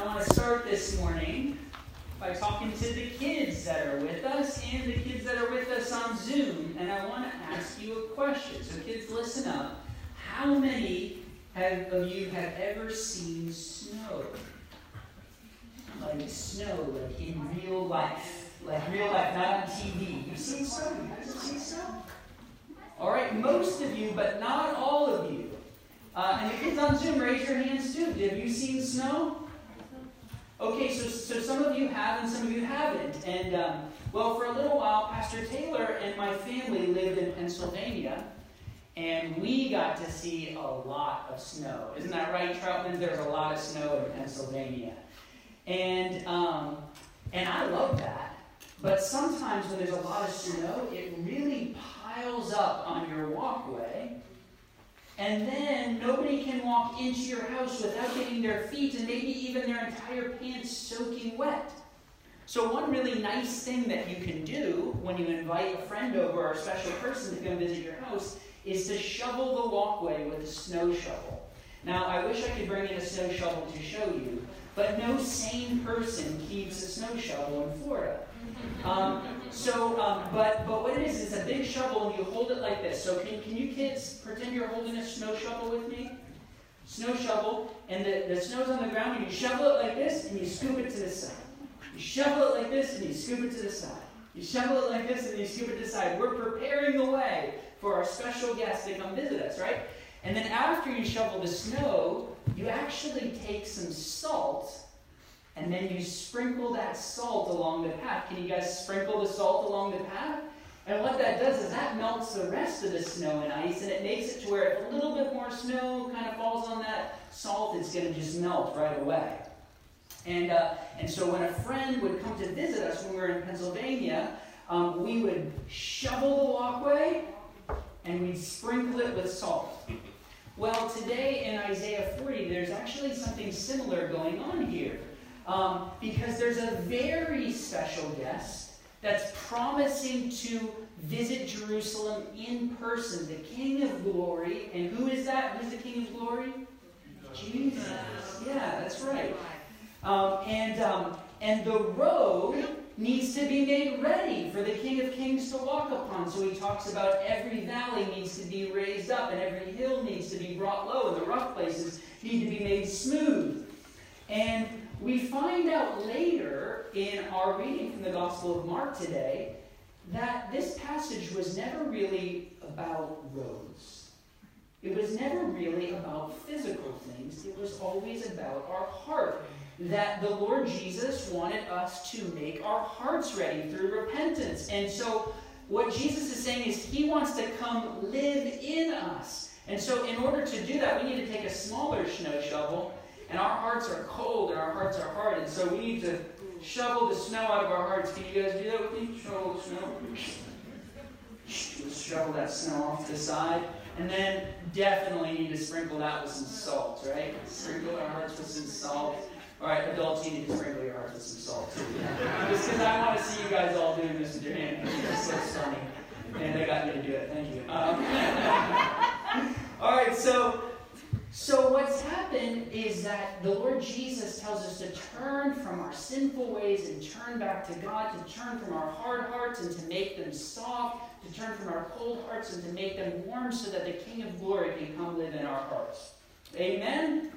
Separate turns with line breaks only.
I want to start this morning by talking to the kids that are with us and the kids that are with us on Zoom. And I want to ask you a question. So, kids, listen up. How many have, of you have ever seen snow? Like snow, like in real life. Like real life, not on TV. You've seen snow? You guys have seen snow? All right, most of you, but not all of you. Uh, and the kids on Zoom, raise your hands too. Have you seen snow? Okay, so, so some of you have and some of you haven't. And, um, well, for a little while, Pastor Taylor and my family lived in Pennsylvania, and we got to see a lot of snow. Isn't that right, Troutman? There's a lot of snow in Pennsylvania. And, um, and I love that. But sometimes when there's a lot of snow, it really piles up on your walkway and then nobody can walk into your house without getting their feet and maybe even their entire pants soaking wet. So, one really nice thing that you can do when you invite a friend over or a special person to come visit your house is to shovel the walkway with a snow shovel. Now, I wish I could bring in a snow shovel to show you, but no sane person keeps a snow shovel in Florida. Um, so, um, but but is, it's a big shovel, and you hold it like this. So, can, can you kids pretend you're holding a snow shovel with me? Snow shovel, and the, the snow's on the ground, and you shovel it like this, and you scoop it to the side. You shovel it like this, and you scoop it to the side. You shovel it like this, and you scoop it to the side. We're preparing the way for our special guests to come visit us, right? And then after you shovel the snow, you actually take some salt and then you sprinkle that salt along the path. Can you guys sprinkle the salt along the path? And what that does is that melts the rest of the snow and ice, and it makes it to where if a little bit more snow kind of falls on that salt, it's going to just melt right away. And, uh, and so when a friend would come to visit us when we were in Pennsylvania, um, we would shovel the walkway and we'd sprinkle it with salt. Well, today in Isaiah 40, there's actually something similar going on here. Um, because there's a very special guest that's promising to visit Jerusalem in person, the King of Glory. And who is that? Who's the King of Glory? Jesus. Yeah, that's right. Um, and, um, and the road needs to be made ready for the King of Kings to walk upon. So he talks about every valley needs to be raised up, and every hill needs to be brought low, and the rough places need to be made smooth. And we find out later in our reading from the Gospel of Mark today that this passage was never really about roads. It was never really about physical things. It was always about our heart. That the Lord Jesus wanted us to make our hearts ready through repentance. And so, what Jesus is saying is, He wants to come live in us. And so, in order to do that, we need to take a smaller snow shovel and our hearts are cold and our hearts are hard. And so we need to shovel the snow out of our hearts. Can you guys do that with me? Shovel the snow. Let's shovel that snow off the side. And then definitely need to sprinkle that with some salt, right? Sprinkle our hearts with some salt. All right, adults, you need to sprinkle your hearts with some salt too. Just because I want to see you guys all doing this with your hand. It's so funny. And they got me to do it. Thank you. Um, all right, so that the Lord Jesus tells us to turn from our sinful ways and turn back to God, to turn from our hard hearts and to make them soft, to turn from our cold hearts and to make them warm so that the King of glory can come live in our hearts. Amen?